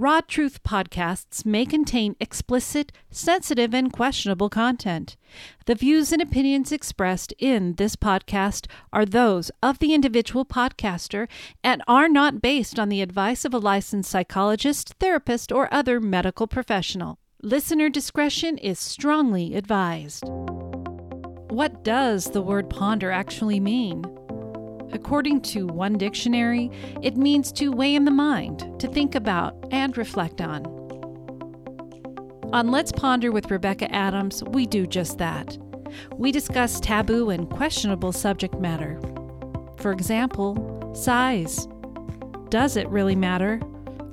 Raw Truth podcasts may contain explicit, sensitive, and questionable content. The views and opinions expressed in this podcast are those of the individual podcaster and are not based on the advice of a licensed psychologist, therapist, or other medical professional. Listener discretion is strongly advised. What does the word ponder actually mean? According to one dictionary, it means to weigh in the mind, to think about, and reflect on. On Let's Ponder with Rebecca Adams, we do just that. We discuss taboo and questionable subject matter. For example, size. Does it really matter?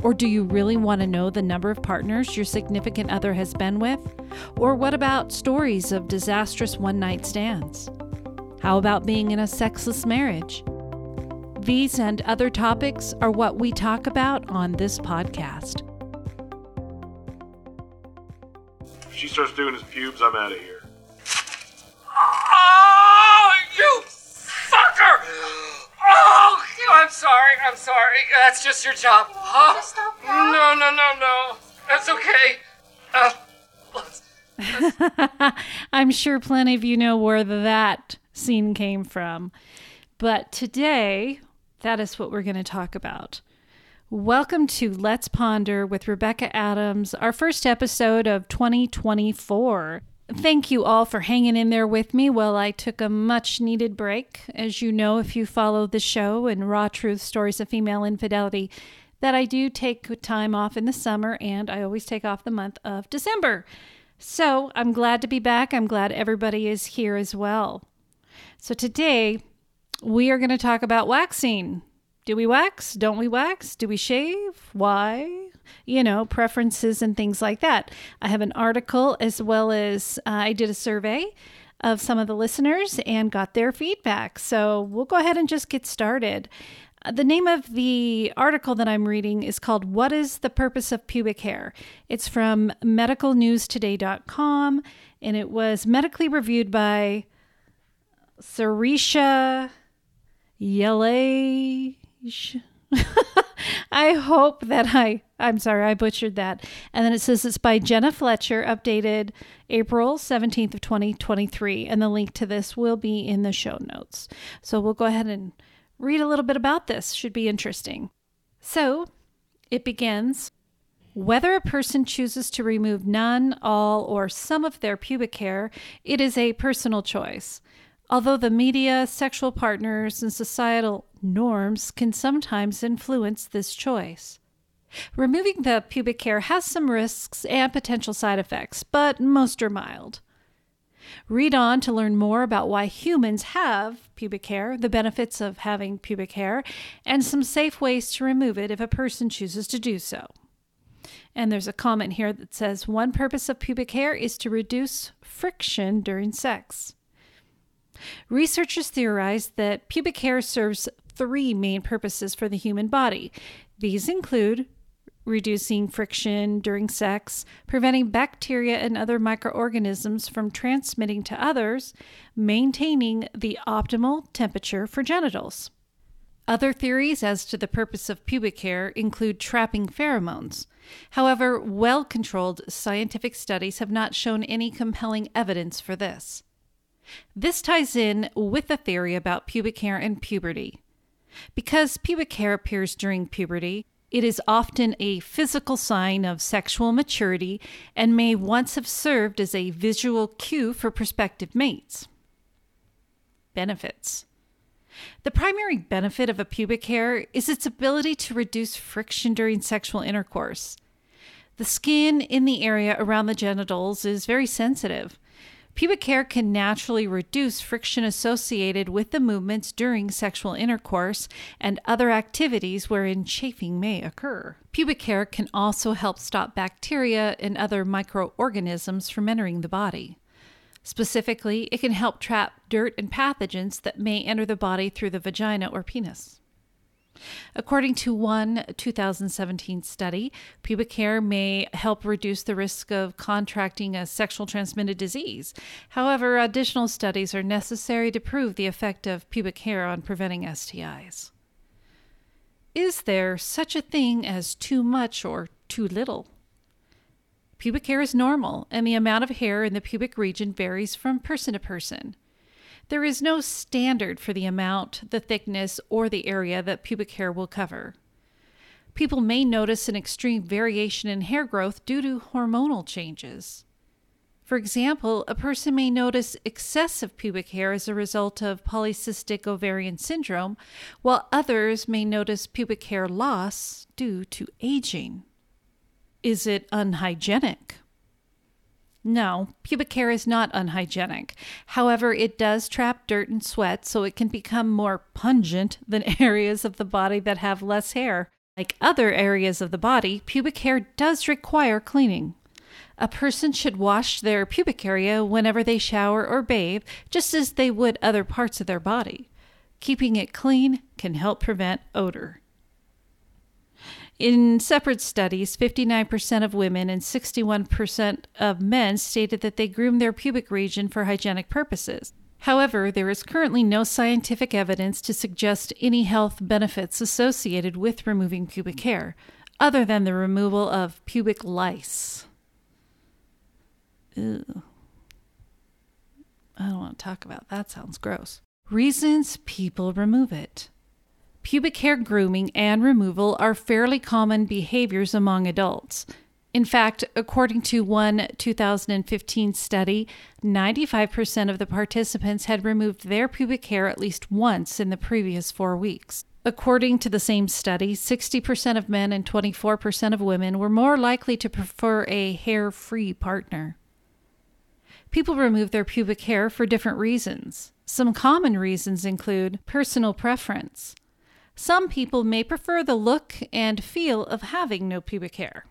Or do you really want to know the number of partners your significant other has been with? Or what about stories of disastrous one night stands? How about being in a sexless marriage? These and other topics are what we talk about on this podcast. If she starts doing his pubes, I'm out of here. Oh, you fucker! Oh, I'm sorry. I'm sorry. That's just your job. Stop that? no, no, no, no. That's okay. Uh, let's- I'm sure plenty of you know where that scene came from. But today, that is what we're going to talk about. Welcome to Let's Ponder with Rebecca Adams, our first episode of 2024. Thank you all for hanging in there with me while I took a much needed break. As you know, if you follow the show and Raw Truth Stories of Female Infidelity, that I do take time off in the summer and I always take off the month of December. So I'm glad to be back. I'm glad everybody is here as well. So today we are going to talk about waxing. Do we wax? Don't we wax? Do we shave? Why? You know, preferences and things like that. I have an article as well as uh, I did a survey of some of the listeners and got their feedback. So we'll go ahead and just get started. Uh, The name of the article that I'm reading is called What is the Purpose of Pubic Hair? It's from medicalnewstoday.com and it was medically reviewed by Sarisha Yelay. I hope that I, I'm sorry, I butchered that. And then it says it's by Jenna Fletcher, updated April 17th of 2023. And the link to this will be in the show notes. So we'll go ahead and read a little bit about this. Should be interesting. So it begins whether a person chooses to remove none, all, or some of their pubic hair, it is a personal choice. Although the media, sexual partners, and societal norms can sometimes influence this choice. Removing the pubic hair has some risks and potential side effects, but most are mild. Read on to learn more about why humans have pubic hair, the benefits of having pubic hair, and some safe ways to remove it if a person chooses to do so. And there's a comment here that says one purpose of pubic hair is to reduce friction during sex. Researchers theorize that pubic hair serves three main purposes for the human body. These include reducing friction during sex, preventing bacteria and other microorganisms from transmitting to others, maintaining the optimal temperature for genitals. Other theories as to the purpose of pubic hair include trapping pheromones. However, well controlled scientific studies have not shown any compelling evidence for this. This ties in with the theory about pubic hair and puberty. Because pubic hair appears during puberty, it is often a physical sign of sexual maturity and may once have served as a visual cue for prospective mates. Benefits The primary benefit of a pubic hair is its ability to reduce friction during sexual intercourse. The skin in the area around the genitals is very sensitive. Pubic hair can naturally reduce friction associated with the movements during sexual intercourse and other activities wherein chafing may occur. Pubic hair can also help stop bacteria and other microorganisms from entering the body. Specifically, it can help trap dirt and pathogens that may enter the body through the vagina or penis. According to one 2017 study, pubic hair may help reduce the risk of contracting a sexual transmitted disease. However, additional studies are necessary to prove the effect of pubic hair on preventing STIs. Is there such a thing as too much or too little. Pubic hair is normal, and the amount of hair in the pubic region varies from person to person. There is no standard for the amount, the thickness, or the area that pubic hair will cover. People may notice an extreme variation in hair growth due to hormonal changes. For example, a person may notice excessive pubic hair as a result of polycystic ovarian syndrome, while others may notice pubic hair loss due to aging. Is it unhygienic? No, pubic hair is not unhygienic. However, it does trap dirt and sweat, so it can become more pungent than areas of the body that have less hair. Like other areas of the body, pubic hair does require cleaning. A person should wash their pubic area whenever they shower or bathe, just as they would other parts of their body. Keeping it clean can help prevent odor. In separate studies, 59% of women and 61% of men stated that they groom their pubic region for hygienic purposes. However, there is currently no scientific evidence to suggest any health benefits associated with removing pubic hair, other than the removal of pubic lice. Ew. I don't want to talk about that. Sounds gross. Reasons people remove it. Pubic hair grooming and removal are fairly common behaviors among adults. In fact, according to one 2015 study, 95% of the participants had removed their pubic hair at least once in the previous four weeks. According to the same study, 60% of men and 24% of women were more likely to prefer a hair free partner. People remove their pubic hair for different reasons. Some common reasons include personal preference. Some people may prefer the look and feel of having no pubic hair.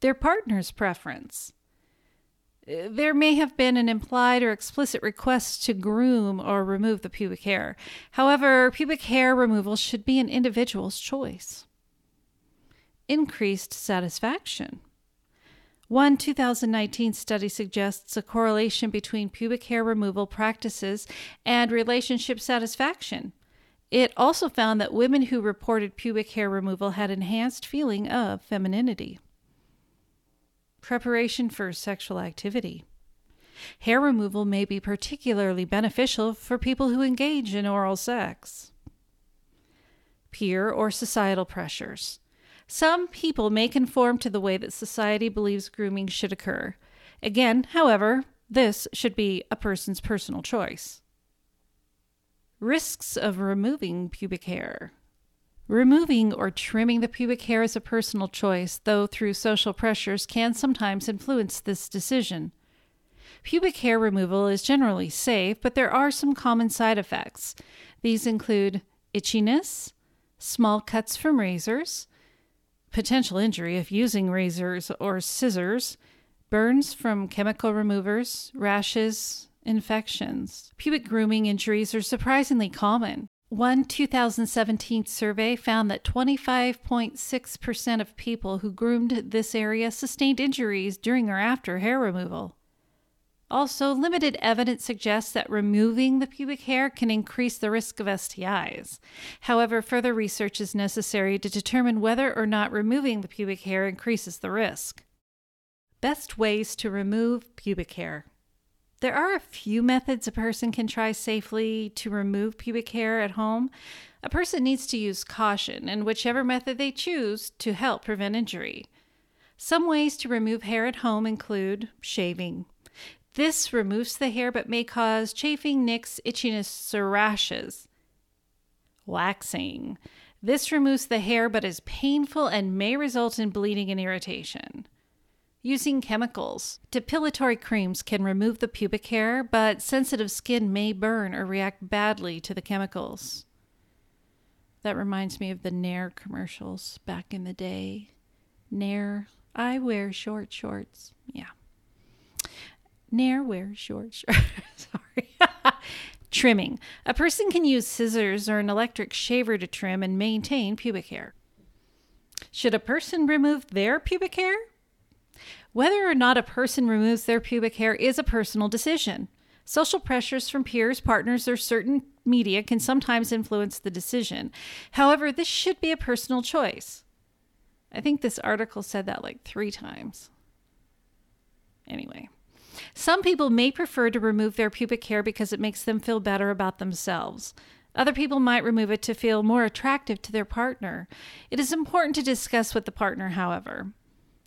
Their partner's preference. Uh, there may have been an implied or explicit request to groom or remove the pubic hair. However, pubic hair removal should be an individual's choice. Increased satisfaction. One 2019 study suggests a correlation between pubic hair removal practices and relationship satisfaction. It also found that women who reported pubic hair removal had enhanced feeling of femininity. Preparation for sexual activity. Hair removal may be particularly beneficial for people who engage in oral sex. Peer or societal pressures. Some people may conform to the way that society believes grooming should occur. Again, however, this should be a person's personal choice. Risks of removing pubic hair. Removing or trimming the pubic hair is a personal choice, though through social pressures can sometimes influence this decision. Pubic hair removal is generally safe, but there are some common side effects. These include itchiness, small cuts from razors, potential injury if using razors or scissors, burns from chemical removers, rashes, infections. Pubic grooming injuries are surprisingly common. One 2017 survey found that 25.6% of people who groomed this area sustained injuries during or after hair removal. Also, limited evidence suggests that removing the pubic hair can increase the risk of STIs. However, further research is necessary to determine whether or not removing the pubic hair increases the risk. Best ways to remove pubic hair. There are a few methods a person can try safely to remove pubic hair at home. A person needs to use caution in whichever method they choose to help prevent injury. Some ways to remove hair at home include shaving. This removes the hair but may cause chafing, nicks, itchiness, or rashes. Waxing. This removes the hair but is painful and may result in bleeding and irritation. Using chemicals. Depilatory creams can remove the pubic hair, but sensitive skin may burn or react badly to the chemicals. That reminds me of the Nair commercials back in the day. Nair, I wear short shorts. Yeah. Nair wears short shorts. Sorry. Trimming. A person can use scissors or an electric shaver to trim and maintain pubic hair. Should a person remove their pubic hair? Whether or not a person removes their pubic hair is a personal decision. Social pressures from peers, partners, or certain media can sometimes influence the decision. However, this should be a personal choice. I think this article said that like three times. Anyway, some people may prefer to remove their pubic hair because it makes them feel better about themselves. Other people might remove it to feel more attractive to their partner. It is important to discuss with the partner, however.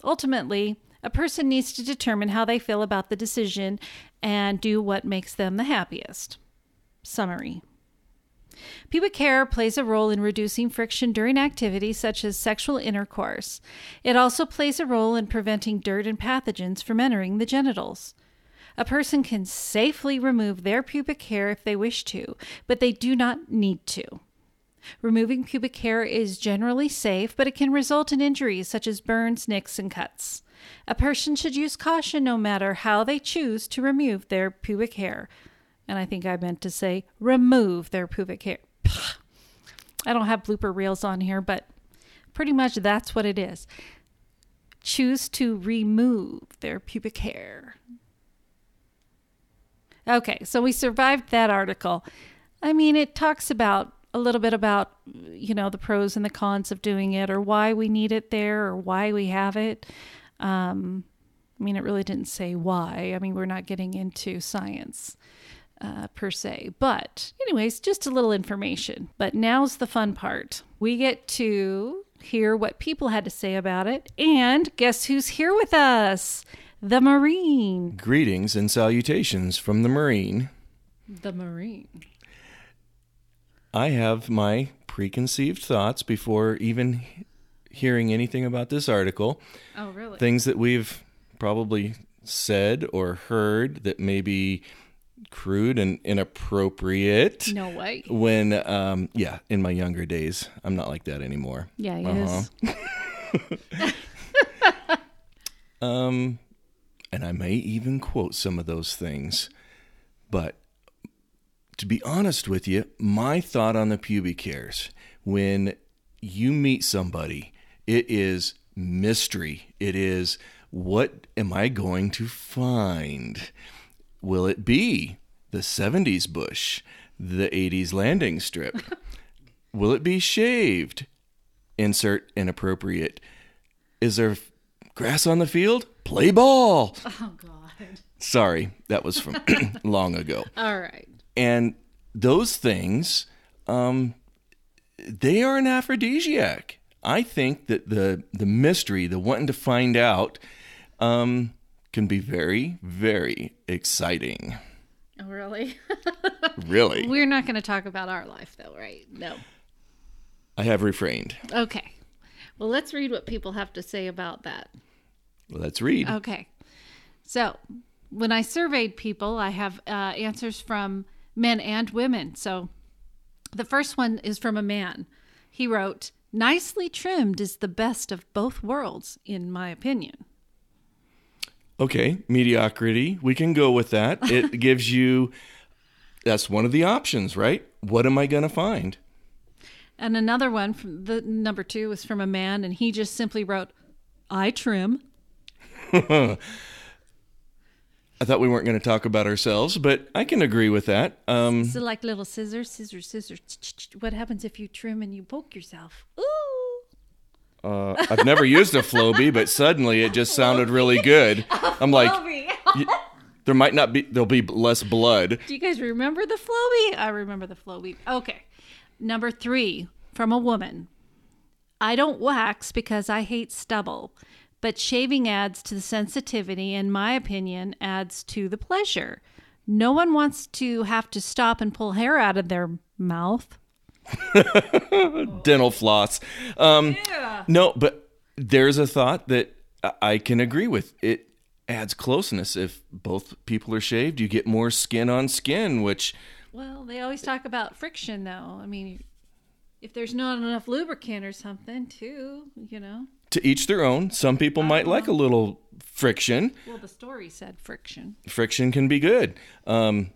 Ultimately, a person needs to determine how they feel about the decision and do what makes them the happiest. Summary Pubic hair plays a role in reducing friction during activities such as sexual intercourse. It also plays a role in preventing dirt and pathogens from entering the genitals. A person can safely remove their pubic hair if they wish to, but they do not need to. Removing pubic hair is generally safe, but it can result in injuries such as burns, nicks, and cuts. A person should use caution no matter how they choose to remove their pubic hair. And I think I meant to say remove their pubic hair. I don't have blooper reels on here, but pretty much that's what it is. Choose to remove their pubic hair. Okay, so we survived that article. I mean, it talks about a little bit about, you know, the pros and the cons of doing it or why we need it there or why we have it. Um, I mean, it really didn't say why. I mean, we're not getting into science uh, per se. But, anyways, just a little information. But now's the fun part. We get to hear what people had to say about it. And guess who's here with us? The Marine. Greetings and salutations from the Marine. The Marine. I have my preconceived thoughts before even hearing anything about this article. Oh, really? Things that we've probably said or heard that may be crude and inappropriate. No way. When, um, yeah, in my younger days, I'm not like that anymore. Yeah, he Uh-huh. is. Um, and I may even quote some of those things. But to be honest with you, my thought on the pubic hairs when you meet somebody, it is mystery. It is what am I going to find? Will it be the 70s bush, the 80s landing strip? Will it be shaved? Insert inappropriate. Is there grass on the field? Play ball. Oh, God. Sorry, that was from long ago. All right. And those things, um, they are an aphrodisiac. I think that the the mystery, the wanting to find out, um, can be very, very exciting. Oh, really? Really, We're not going to talk about our life, though, right? No. I have refrained. Okay. Well, let's read what people have to say about that. Let's read. Okay. So, when I surveyed people, I have uh, answers from men and women. So, the first one is from a man. He wrote, Nicely trimmed is the best of both worlds, in my opinion. Okay, mediocrity. We can go with that. It gives you. That's one of the options, right? What am I going to find? And another one from the number two was from a man, and he just simply wrote, I trim. I thought we weren't going to talk about ourselves, but I can agree with that. Um, So, like little scissors, scissors, scissors. What happens if you trim and you poke yourself? Ooh. uh, I've never used a Flowbee, but suddenly it just sounded really good. I'm like, there might not be, there'll be less blood. Do you guys remember the Flowbee? I remember the Flowbee. Okay. Number three from a woman. I don't wax because I hate stubble, but shaving adds to the sensitivity, and my opinion adds to the pleasure. No one wants to have to stop and pull hair out of their mouth. dental floss. Um, No, but there's a thought that I can agree with. It adds closeness. If both people are shaved, you get more skin on skin, which Well, they always talk about friction, though. I mean, if there's not enough lubricant or something, too, you know. To each their own. Some people might like a little friction. Well, the story said friction. Friction can be good. Um,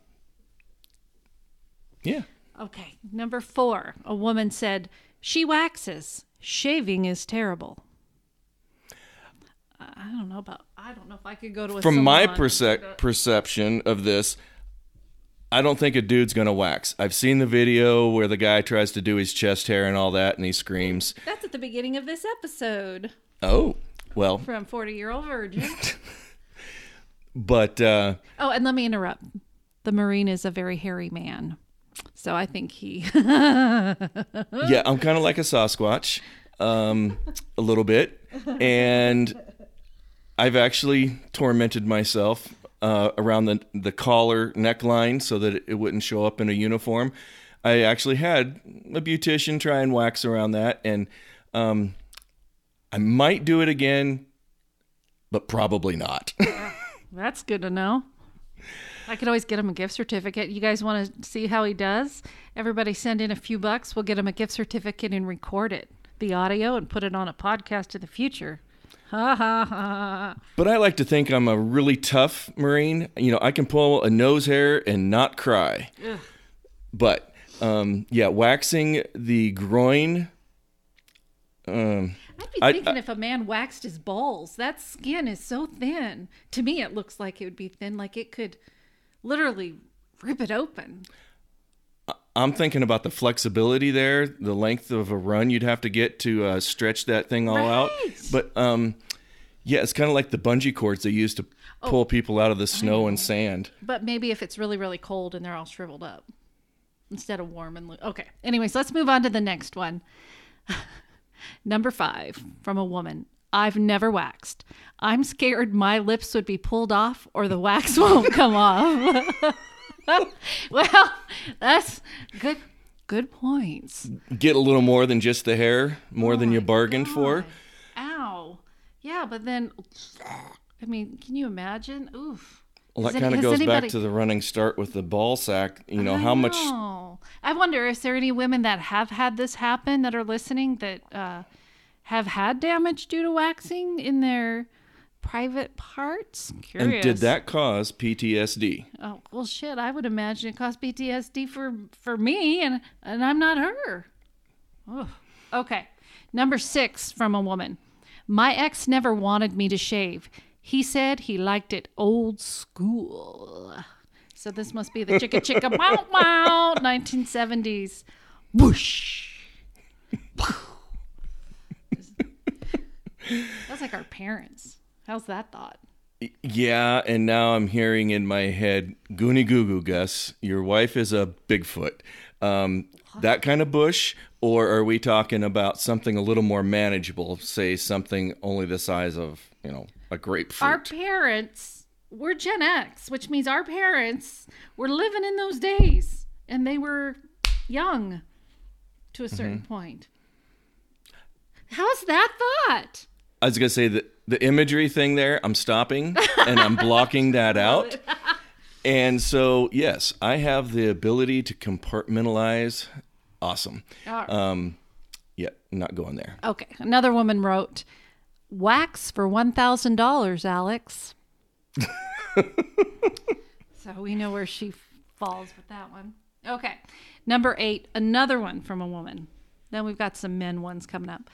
yeah. Okay, number four. A woman said, She waxes. Shaving is terrible. I I don't know about, I don't know if I could go to a From my perce- perception of this, I don't think a dude's gonna wax. I've seen the video where the guy tries to do his chest hair and all that, and he screams. That's at the beginning of this episode. Oh, well, from 40 year old virgin. but uh, oh, and let me interrupt. The Marine is a very hairy man. So I think he. yeah, I'm kind of like a Sasquatch, um, a little bit, and I've actually tormented myself uh, around the the collar neckline so that it wouldn't show up in a uniform. I actually had a beautician try and wax around that, and um, I might do it again, but probably not. That's good to know. I could always get him a gift certificate. You guys want to see how he does? Everybody send in a few bucks. We'll get him a gift certificate and record it, the audio, and put it on a podcast in the future. Ha ha ha. But I like to think I'm a really tough Marine. You know, I can pull a nose hair and not cry. Ugh. But um, yeah, waxing the groin. Um, I'd be I- thinking I- if a man waxed his balls, that skin is so thin. To me, it looks like it would be thin, like it could literally rip it open. I'm thinking about the flexibility there, the length of a run you'd have to get to uh, stretch that thing all out. But um, yeah, it's kind of like the bungee cords they use to Oh. pull people out of the snow and sand. But maybe if it's really, really cold and they're all shriveled up instead of warm and loo- okay. Anyways, let's move on to the next one. Number five from a woman. I've never waxed. I'm scared my lips would be pulled off or the wax won't come off. well, that's good. Good points. Get a little more than just the hair, more Oh than you bargained for. Ow. Yeah, but then, I mean, can you imagine? Oof. Well, that kind of goes anybody- back to the running start with the ball sack. You know, I how much. I wonder, is there are any women that have had this happen that are listening that uh, have had damage due to waxing in their private parts? Curious. and did that cause PTSD? Oh well, shit. I would imagine it caused PTSD for for me, and and I'm not her. Ugh. Okay, number six from a woman. My ex never wanted me to shave. He said he liked it old school. So this must be the chicka chicka wow wow 1970s. Whoosh. That's like our parents. How's that thought? Yeah, and now I'm hearing in my head, Goonie Goo Goo, Gus, your wife is a Bigfoot. Um, that kind of bush, or are we talking about something a little more manageable? Say something only the size of, you know, a grapefruit. Our parents were Gen X, which means our parents were living in those days and they were young to a certain point. How's that thought? I was gonna say that the imagery thing there, I'm stopping and I'm blocking that out. And so, yes, I have the ability to compartmentalize. Awesome. Right. Um, yeah, not going there. Okay. Another woman wrote, Wax for $1,000, Alex. so we know where she falls with that one. Okay. Number eight, another one from a woman. Then we've got some men ones coming up.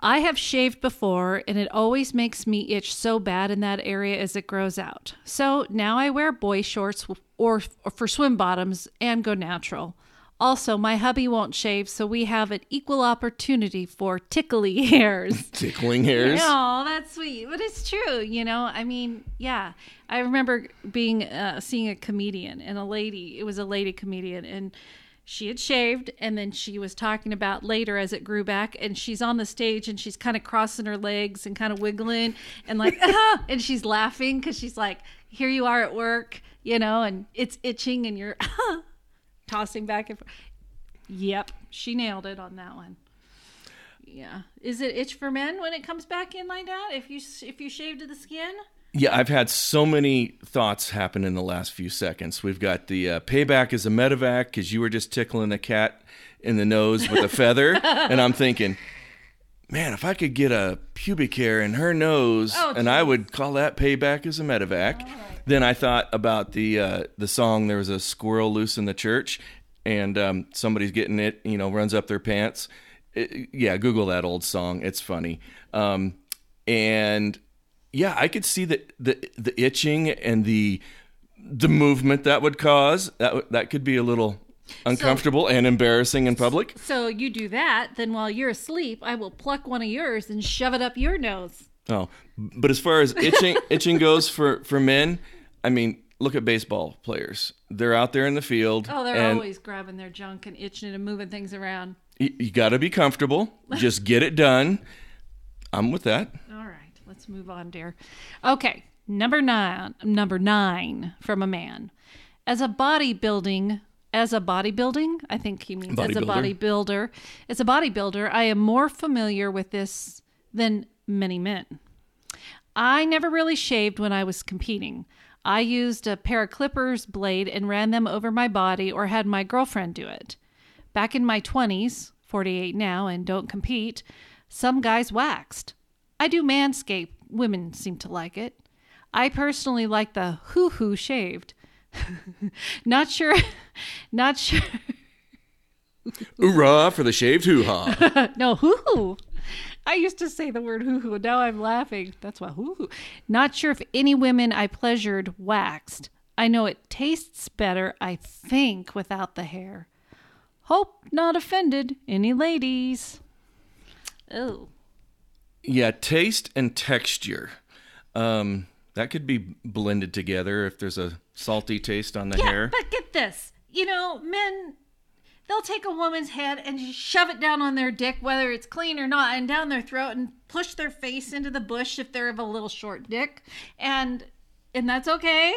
I have shaved before and it always makes me itch so bad in that area as it grows out. So now I wear boy shorts or, or for swim bottoms and go natural. Also, my hubby won't shave, so we have an equal opportunity for tickly hairs. Tickling hairs. Oh, that's sweet, but it's true. You know, I mean, yeah. I remember being uh, seeing a comedian and a lady. It was a lady comedian, and she had shaved, and then she was talking about later as it grew back, and she's on the stage and she's kind of crossing her legs and kind of wiggling and like, ah, and she's laughing because she's like, here you are at work, you know, and it's itching, and you're tossing back and forth. Yep, she nailed it on that one. Yeah. Is it itch for men when it comes back in like that? If you if you shave to the skin? Yeah, I've had so many thoughts happen in the last few seconds. We've got the uh, payback as a medevac because you were just tickling a cat in the nose with a feather, and I'm thinking, man, if I could get a pubic hair in her nose, Oh, and I would call that payback as a medevac. Then I thought about the uh, the song. There was a squirrel loose in the church, and um, somebody's getting it. You know, runs up their pants. It- yeah, Google that old song. It's funny. Um, and yeah, I could see the the the itching and the the movement that would cause. That that could be a little Uncomfortable and embarrassing in public. So you do that, then while you're asleep, I will pluck one of yours and shove it up your nose. Oh, but as far as itching itching goes for for men, I mean, look at baseball players. They're out there in the field. Oh, they're always grabbing their junk and itching it and moving things around. You, you got to be comfortable. Just get it done. I'm with that. All right, let's move on, dear. Okay, number nine. Number nine from a man. As a bodybuilding, as a bodybuilding, I think he means as a Bodybuilder. As a bodybuilder, I am more familiar with this than many men. I never really shaved when I was competing. I used a pair of clippers blade and ran them over my body or had my girlfriend do it. Back in my 20s, 48 now, and don't compete, some guys waxed. I do manscape. Women seem to like it. I personally like the hoo hoo shaved. not sure, not sure. Hoorah for the shaved hoo ha. No, hoo hoo. I used to say the word hoo hoo. Now I'm laughing. That's why hoo hoo. Not sure if any women I pleasured waxed. I know it tastes better, I think, without the hair. Hope not offended any ladies. Oh. Yeah, taste and texture. Um, that could be blended together if there's a salty taste on the Yeah, hair. but get this. You know, men, they'll take a woman's head and shove it down on their dick, whether it's clean or not, and down their throat and push their face into the bush if they're of a little short dick. And and that's okay.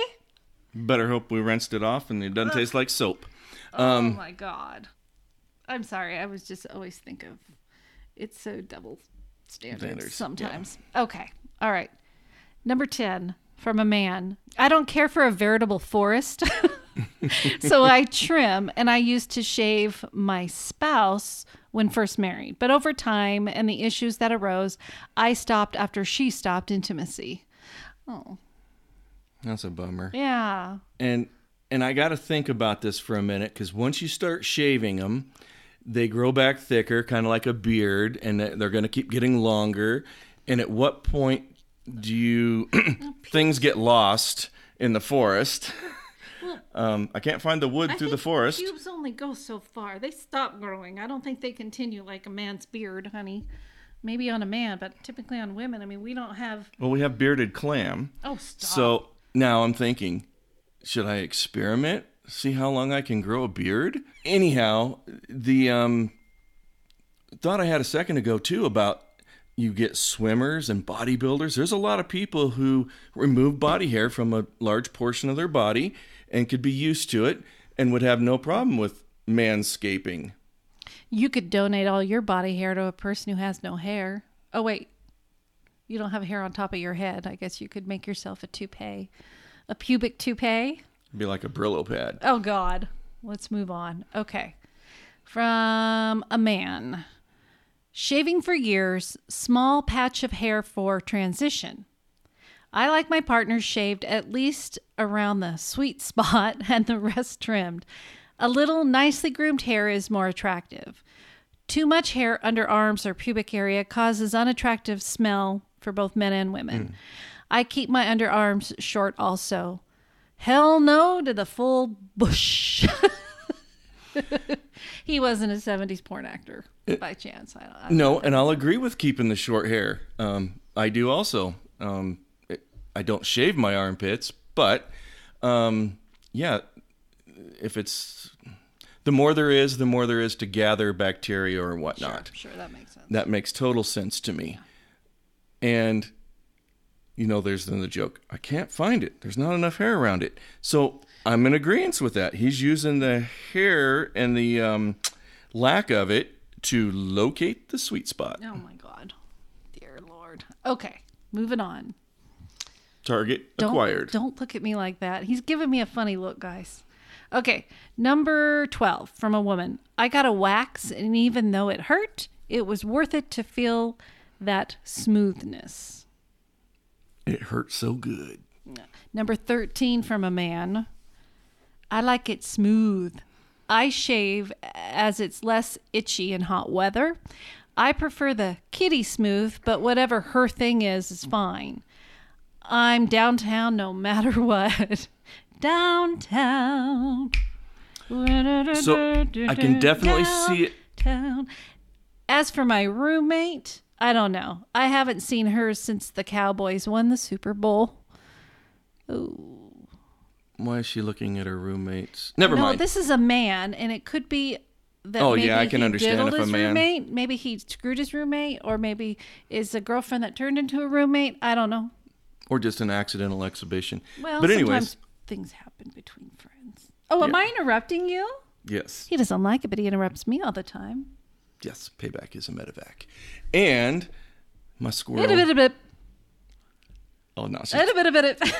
Better hope we rinsed it off and it doesn't taste like soap. oh my god. I'm sorry. I was just always think of it's so double standards, Standards, sometimes. Okay. All right. Number 10 from a man. I don't care for a veritable forest. so I trim and I used to shave my spouse when first married. But over time and the issues that arose, I stopped after she stopped intimacy. Oh, That's a bummer. yeah. And and I got to think about this for a minute because once you start shaving them, they grow back thicker, kind of like a beard, and they- they're going to keep getting longer. And at what point do you things get lost in the forest? Um, I can't find the wood I through the forest. Pubes only go so far. They stop growing. I don't think they continue like a man's beard, honey. Maybe on a man, but typically on women. I mean, we don't have. Well, we have bearded clam. Oh, stop. So now I'm thinking, should I experiment? See how long I can grow a beard? Anyhow, the um thought I had a second ago too about you get swimmers and bodybuilders. There's a lot of people who remove body hair from a large portion of their body and could be used to it and would have no problem with manscaping. you could donate all your body hair to a person who has no hair. Oh wait, you don't have hair on top of your head. I guess you could make yourself a toupee, a pubic toupee. Be like a Brillo pad. Oh God. Let's move on. Okay. From a man. Shaving for years, small patch of hair for transition. I like my partner shaved at least around the sweet spot and the rest trimmed. A little nicely groomed hair is more attractive. Too much hair under arms or pubic area causes unattractive smell for both men and women. Hmm. I keep my underarms short also. Hell no to the full bush. he wasn't a 70s porn actor by chance. I don't, I don't No, and I'll agree with keeping the short hair. Um, I do also. Um, I don't shave my armpits, but um, yeah, if it's the more there is, the more there is to gather bacteria or whatnot. Sure, that makes sense. That makes total sense to me. And you know, there's then the joke. I can't find it. There's not enough hair around it. So I'm in agreement with that. He's using the hair and the um, lack of it to locate the sweet spot. Oh my God. Dear Lord. Okay, moving on. Target Don't, acquired. Don't look at me like that. He's giving me a funny look, guys. Okay, number 12 from a woman. I got a wax, and even though it hurt, it was worth it to feel that smoothness. It hurts so good. Number 13 from a man. I like it smooth. I shave as it's less itchy in hot weather. I prefer the kitty smooth, but whatever her thing is, is fine. I'm downtown no matter what. Downtown. So I can definitely see it. Downtown. As for my roommate, I don't know. I haven't seen her since the Cowboys won the Super Bowl. Why is she looking at her roommates? Never no, mind. this is a man, and it could be that Oh, maybe yeah, I can he understand if a man- roommate. Maybe he screwed his roommate, or maybe is a girlfriend that turned into a roommate. I don't know. or just an accidental exhibition. Well, but anyways, sometimes things happen between friends. Oh, am Yeah. I interrupting you? yes, He doesn't like it, but he interrupts me all the time. Yes, payback is a medevac, and my squirrel. Bit, bit, bit, Oh no, she's bit, bit, bit, bit.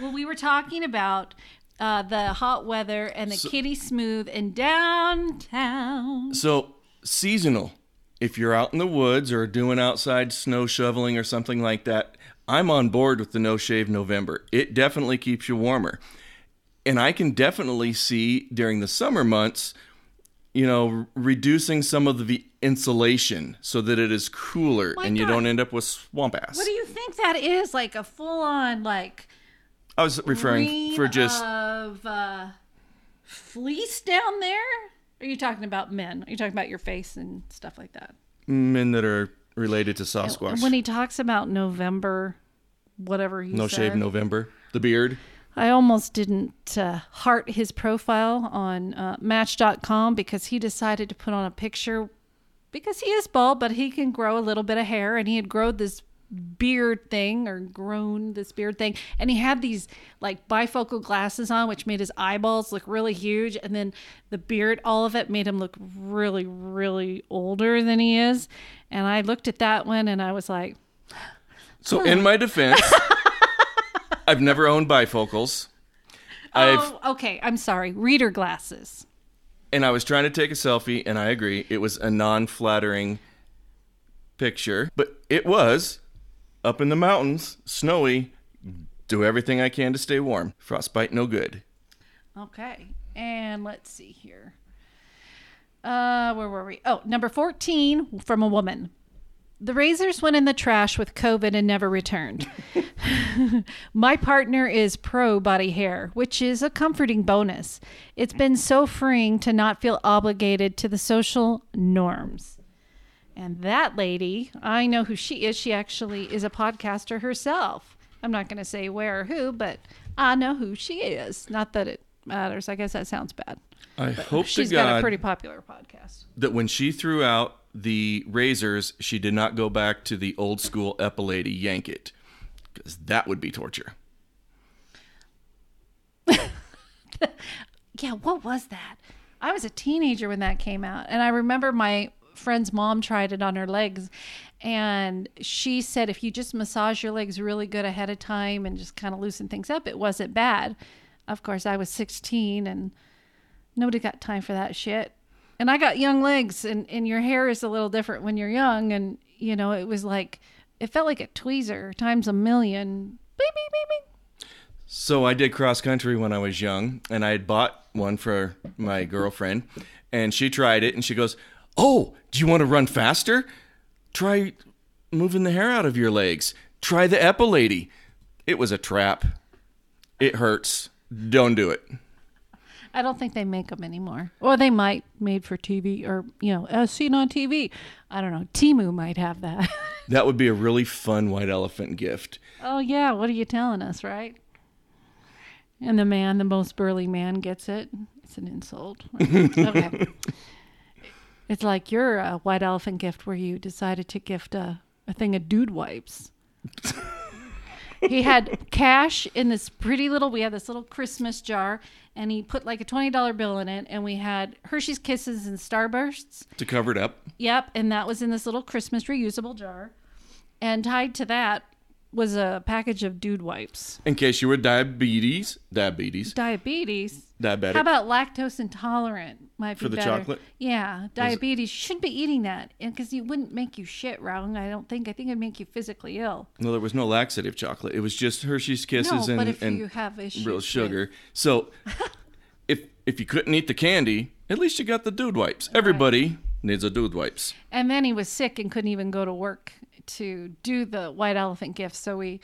Well, we were talking about uh, the hot weather and the kitty smooth in downtown. So seasonal. If you're out in the woods or doing outside snow shoveling or something like that, I'm on board with the no shave November. It definitely keeps you warmer. And I can definitely see during the summer months, you know, reducing some of the insulation so that it is cooler My and you God. don't end up with swamp ass. What do you think that is? Like a full on like I was referring for just of uh, fleece down there. Are you talking about men? Are you talking about your face and stuff like that? men that are related to Sasquatch. When he talks about November, whatever he no said, shave November. The beard. I almost didn't uh, heart his profile on uh, Match.com because he decided to put on a picture because he is bald, but he can grow a little bit of hair, and he had grown this beard thing or grown this beard thing, and he had these like bifocal glasses on, which made his eyeballs look really huge, and then the beard, all of it, made him look really, really older than he is. And I looked at that one, and I was like, So in my defense, I've never owned bifocals. I've "Oh, okay, I'm sorry, reader glasses." and I was trying to take a selfie, and I agree, it was a non-flattering picture, but it was up in the mountains, snowy. Do everything I can to stay warm. Frostbite, no good. Okay. And let's see here. Uh where were we? Oh, number 14 from a woman. The razors went in the trash with COVID and never returned. My partner is pro body hair, which is a comforting bonus. It's been so freeing to not feel obligated to the social norms. And that lady, I know who she is. She actually is a podcaster herself. I'm not going to say where or who, but I know who she is. Not that it matters. I guess that sounds bad. I hope She's to got a pretty popular podcast. that when she threw out the razors, she did not go back to the old school epilady yank it, because that would be torture. Yeah, what was that? I was a teenager when that came out, and I remember my friend's mom tried it on her legs, and she said if you just massage your legs really good ahead of time and just kind of loosen things up, it wasn't bad. Of course, I was 16 and nobody got time for that shit. And I got young legs, and, and your hair is a little different when you're young. And, you know, it was like, it felt like a tweezer times a million. Beep, beep, beep, beep. So I did cross country when I was young, and I had bought one for my girlfriend, and she tried it, and she goes, "Oh, do you want to run faster? Try moving the hair out of your legs. Try the epilady." It was a trap. It hurts. Don't do it. I don't think they make them anymore. Or they might, made for TV or, you know, as seen on TV. I don't know. Temu might have that. That would be a really fun white elephant gift. oh, yeah. What are you telling us, right? And the man, the most burly man, gets it. It's an insult. okay. It's like your uh, white elephant gift where you decided to gift a, a thing of dude wipes. He had cash in this pretty little, we had this little Christmas jar, and he put like a $20 bill in it, and we had Hershey's Kisses and Starbursts. To cover it up, Yep, and that was in this little Christmas reusable jar. And tied to that was a package of dude wipes. in case you were diabetes, diabetes, Diabetes. diabetic. How about lactose intolerant? Might be For the better. chocolate? Yeah, diabetes. You shouldn't be eating that because it wouldn't make you shit wrong. I don't think. I think it'd make you physically ill. no, there was no laxative chocolate. It was just Hershey's Kisses No, and, if and you have issues real with- sugar. So if if you couldn't eat the candy, at least you got the dude wipes. Everybody needs a dude wipes. And then he was sick and couldn't even go to work to do the white elephant gift. So we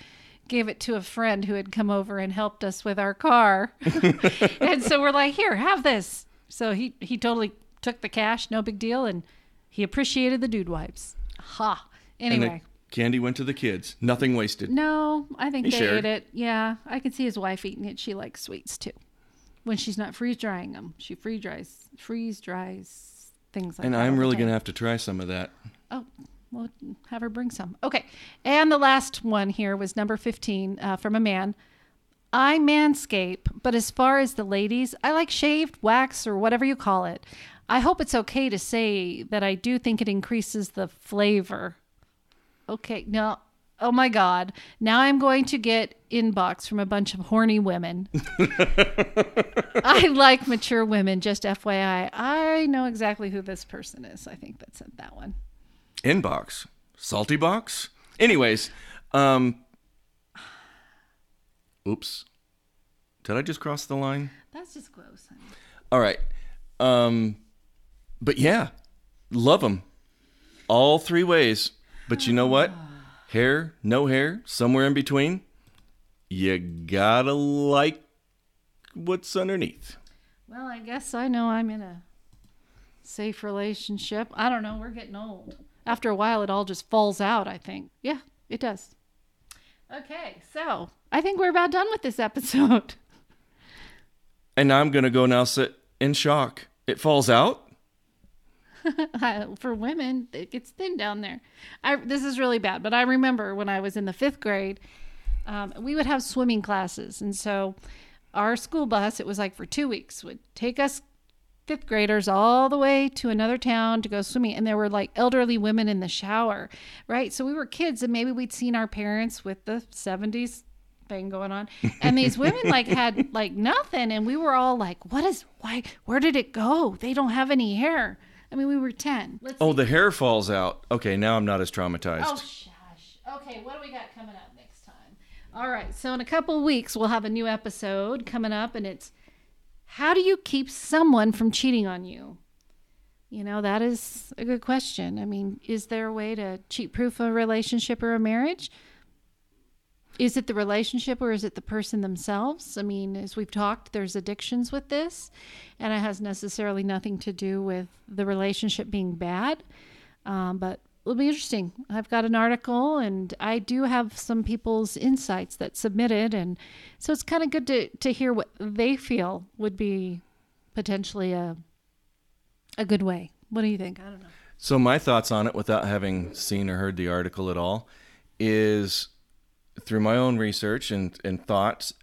gave it to a friend who had come over and helped us with our car. and so we're like, here, have this. So he, he totally took the cash, no big deal. And he appreciated the dude wipes. Ha. And Anyway. the candy went to the kids. Nothing wasted. No, I think He they shared. ate it. Yeah, I can see his wife eating it. She likes sweets too. When she's not freeze drying them, she freeze dries, freeze dries things like And that. all I'm really going to have to try some of that. Oh, well, have her bring some. Okay. And the last one here was number 15 uh, from a man. I manscape, but as far as the ladies, I like shaved, wax, or whatever you call it. I hope it's okay to say that I do think it increases the flavor. Okay, no. Oh my God. Now I'm going to get inbox from a bunch of horny women. I like mature women, just FYI. I know exactly who this person is. I think that said that one. Inbox. Salty box? Anyways, um Oops. Did I just cross the line? That's just gross. honey. All right. Um but yeah, love them. All three ways. But you know what? Hair, no hair, somewhere in between. You got to like what's underneath. Well, I guess I know I'm in a safe relationship. I don't know. We're getting old. After a while, it all just falls out, I think. Yeah, it does. Okay, so I think we're about done with this episode. And I'm going to go now sit in shock. It falls out? For women, it gets thin down there. I, this is really bad, but I remember when I was in the fifth grade, um, we would have swimming classes. And so our school bus, it was like for two weeks, would take us fifth graders all the way to another town to go swimming. And there were like elderly women in the shower, right? So we were kids and maybe we'd seen our parents with the 70s thing going on. And these women like had like nothing. And we were all like, what is, why, where did it go? They don't have any hair. I mean, we were 10. Let's Oh, the hair falls out. Okay, now I'm not as traumatized. Oh, shush. Okay, what do we got coming up next time? All right, so in a couple of weeks, we'll have a new episode coming up, and it's how do you keep someone from cheating on you? You know, that is a good question. I mean, is there a way to cheat proof a relationship or a marriage? Is it the relationship or is it the person themselves? I mean, as we've talked, there's addictions with this, and it has necessarily nothing to do with the relationship being bad. Um, but it'll be interesting. I've got an article, and I do have some people's insights that submitted, and so it's kind of good to to hear what they feel would be potentially a a good way. What do you think? I don't know. So my thoughts on it, without having seen or heard the article at all, is through my own research and, and thoughts,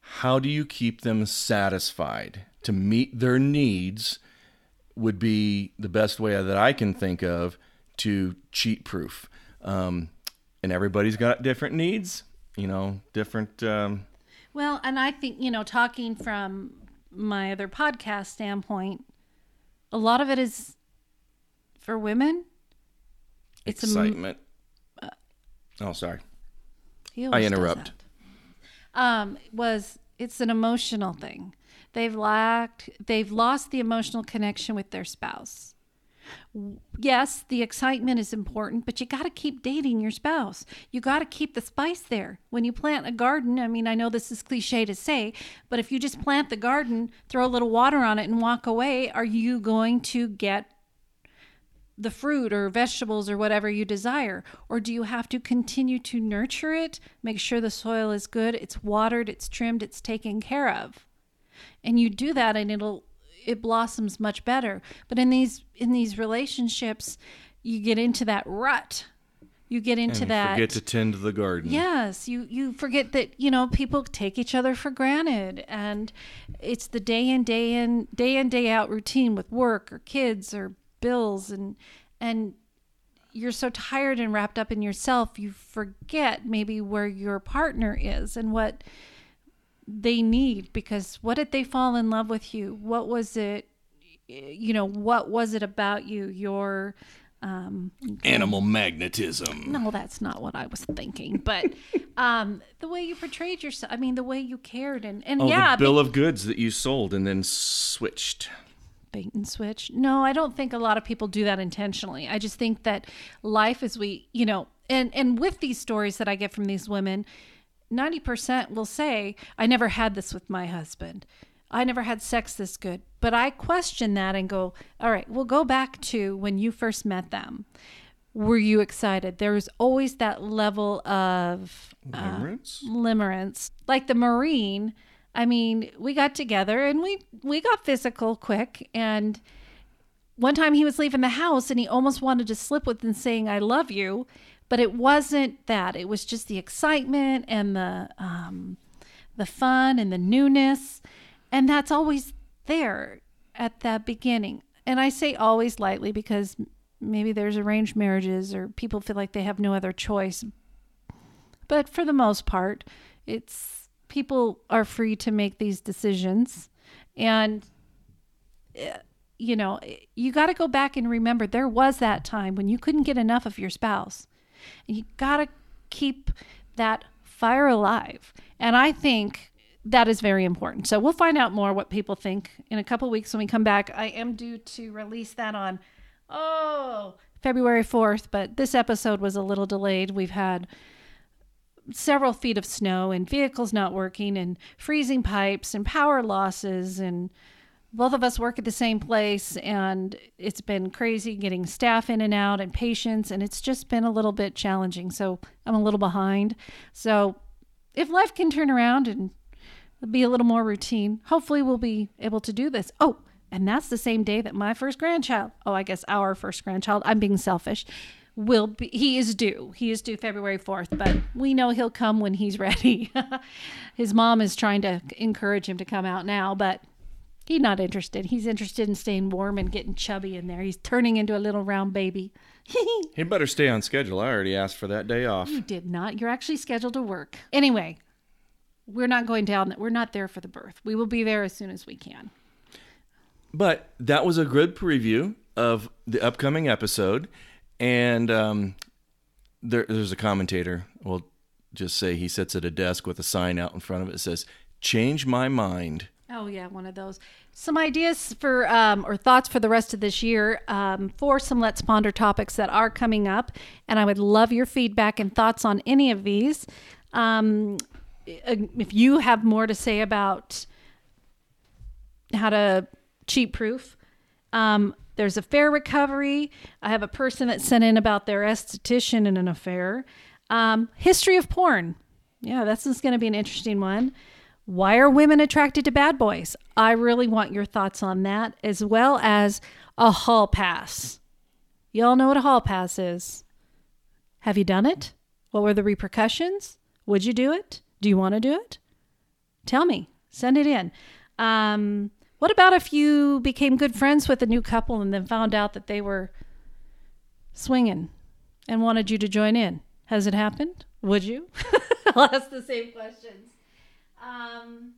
how do you keep them satisfied to meet their needs would be the best way that I can think of to cheat proof. Um, and everybody's got different needs, you know, different. Um, Well, and I think, you know, talking from my other podcast standpoint, a lot of it is for women. It's a, excitement. oh, sorry. I interrupt. Um, was it's an emotional thing. They've lacked, they've lost the emotional connection with their spouse. Yes, the excitement is important, but you got to keep dating your spouse. You got to keep the spice there. When you plant a garden, I mean, I know this is cliche to say, but if you just plant the garden, throw a little water on it, and walk away, are you going to get the fruit or vegetables or whatever you desire? Or do you have to continue to nurture it, make sure the soil is good, it's watered, it's trimmed, it's taken care of? And you do that and it'll it blossoms much better. But in these in these relationships, you get into that rut. You get into And that forget to tend the garden. Yes, you you forget that you know people take each other for granted, and it's the day in day in day in day out routine with work or kids or bills, and and you're so tired and wrapped up in yourself, you forget maybe where your partner is and what they need because what did they fall in love with you? What was it? You know, what was it about you? Your um, Animal magnetism. no, that's not what I was thinking. But um, the way you portrayed yourself, I mean, the way you cared, and and Oh, yeah, the bill of goods that you sold and then switched. bait and switch. No, I don't think a lot of people do that intentionally. I just think that life as we, you know, and and with these stories that I get from these women, 90% will say, I never had this with my husband. I never had sex this good. But I question that and go, all right, we'll go back to when you first met them. Were you excited? There was always that level of uh, Limerence? limerence. Like the Marine, I mean, we got together and we we got physical quick and one time he was leaving the house and he almost wanted to slip within saying I love you, but it wasn't that. It was just the excitement and the um the fun and the newness and that's always there at that beginning. And I say always lightly because maybe there's arranged marriages or people feel like they have no other choice. But for the most part, it's people are free to make these decisions. And, eh, you know, you got to go back and remember there was that time when you couldn't get enough of your spouse. And you got to keep that fire alive. And I think that is very important. So we'll find out more what people think in a couple weeks when we come back. I am due to release that on oh February 4th, but this episode was a little delayed. We've had several feet of snow and vehicles not working and freezing pipes and power losses and both of us work at the same place and it's been crazy getting staff in and out and patients and it's just been a little bit challenging. So i'm a little behind. So if life can turn around and be a little more routine hopefully we'll be able to do this. Oh and that's the same day that my first grandchild oh i guess our first grandchild i'm being selfish will be he is due. He is due february 4th but we know he'll come when he's ready. His mom is trying to encourage him to come out now but he's not interested he's interested in staying warm and getting chubby in there he's turning into a little round baby He better stay on schedule. I already asked for that day off. you did not you're actually scheduled to work anyway we're not going down we're not there for the birth we will be there as soon as we can But that was a good preview of the upcoming episode. And um, there, there's a commentator. We'll just say he sits at a desk with a sign out in front of it that says, Change my mind. Oh yeah, one of those. Some ideas for um, or thoughts for the rest of this year um, for some Let's Ponder topics that are coming up, and I would love your feedback and thoughts on any of these. Um, if you have more to say about how to cheat proof, um, there's fair recovery. I have a person that sent in about their esthetician in an affair. Um, history of porn. Yeah, this is going to be an interesting one. Why are women attracted to bad boys? I really want your thoughts on that, as well as a hall pass. Y'all know what a hall pass is. Have you done it? What were the repercussions? Would you do it? Do you want to do it? Tell me. Send it in. Um, what about if you became good friends with a new couple and then found out that they were swinging and wanted you to join in? Has it happened? Would you? I'll ask the same questions. Um,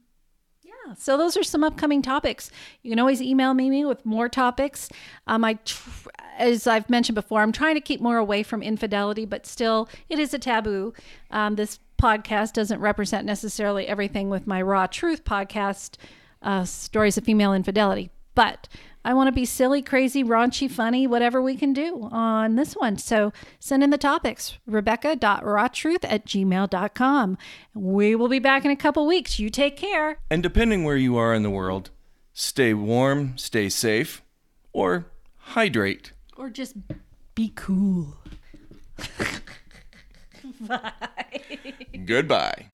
yeah, so those are some upcoming topics. You can always email me with more topics. Um, I, tr- as I've mentioned before, I'm trying to keep more away from infidelity, but still, it is a taboo. Um, this podcast doesn't represent necessarily everything with my Raw Truth podcast, uh, stories of female infidelity, but I want to be silly, crazy, raunchy, funny, whatever we can do on this one. So send in the topics, rebecca.rawtruth at gmail.com. We will be back in a couple weeks. You take care. And depending where you are in the world, stay warm, stay safe, or hydrate. Or just be cool. Bye. Goodbye.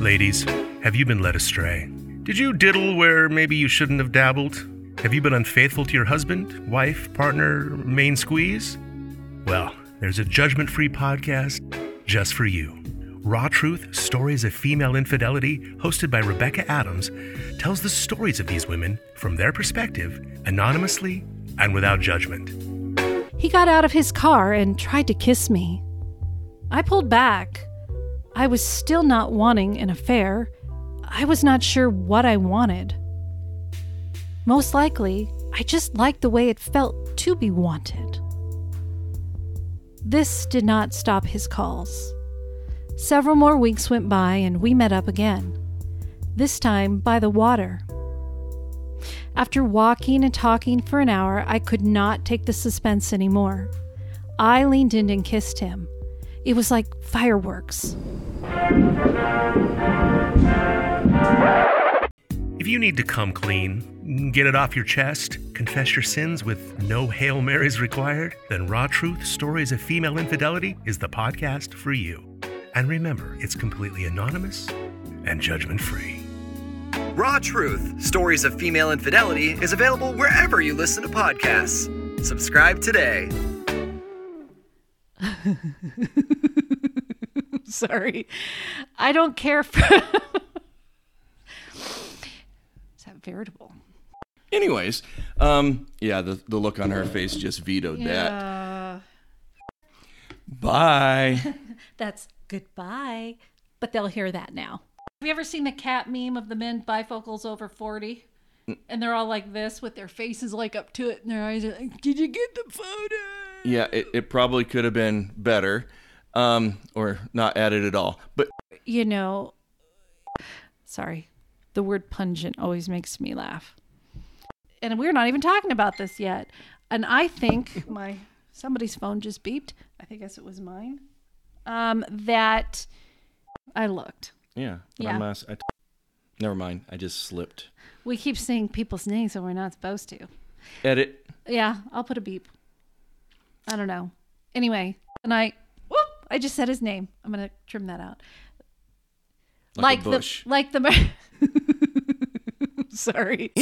Ladies, have you been led astray? Did you diddle where maybe you shouldn't have dabbled? Have you been unfaithful to your husband, wife, partner, main squeeze? Well, there's a judgment free podcast just for you. Raw Truth Stories of Female Infidelity, hosted by Rebecca Adams, tells the stories of these women from their perspective, anonymously and without judgment. He got out of his car and tried to kiss me. I pulled back. I was still not wanting an affair. I was not sure what I wanted. Most likely, I just liked the way it felt to be wanted. This did not stop his calls. Several more weeks went by and we met up again, this time by the water. After walking and talking for an hour, I could not take the suspense anymore. I leaned in and kissed him. It was like fireworks. If you need to come clean, get it off your chest, confess your sins with no Hail Marys required, then Raw Truth Stories of Female Infidelity is the podcast for you. And remember, it's completely anonymous and judgment free. Raw Truth Stories of Female Infidelity is available wherever you listen to podcasts. Subscribe today. Sorry. I don't care for. Is that veritable? Anyways, um, yeah, the, the look on her face just vetoed that. Yeah. Bye. That's goodbye. But they'll hear that now. Have you ever seen the cat meme of the men bifocals over 40? And they're all like this with their faces like up to it and their eyes are like, Did you get the photo? yeah, it, it probably could have been better um, or not added at all. But You know, sorry, the word pungent always makes me laugh. And we're not even talking about this yet. And I think my somebody's phone just beeped. I think guess it was mine. Um, that I looked. yeah, Yeah. I'm ask- I t- never mind. I just slipped. We keep saying people's names and we're not supposed to. Edit. Yeah, I'll put a beep. I don't know. Anyway, and I whoop, I just said his name. I'm gonna trim that out. Like, a bush. the like the Sorry.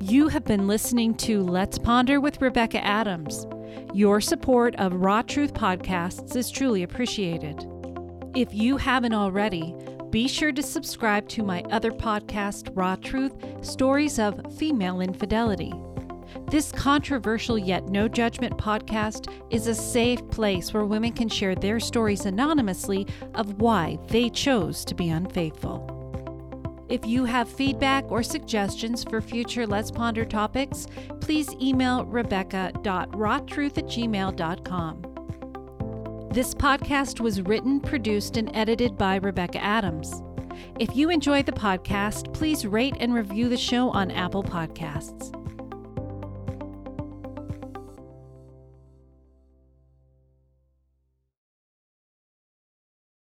You have been listening to Let's Ponder with Rebecca Adams. Your support of Raw Truth podcasts is truly appreciated. If you haven't already, be sure to subscribe to my other podcast, Raw Truth Stories of Female Infidelity. This controversial yet no judgment podcast is a safe place where women can share their stories anonymously of why they chose to be unfaithful. If you have feedback or suggestions for future Let's Ponder topics, please email rebecca.rawtruth at gmail.com. This podcast was written, produced, and edited by Rebecca Adams. If you enjoy the podcast, please rate and review the show on Apple Podcasts.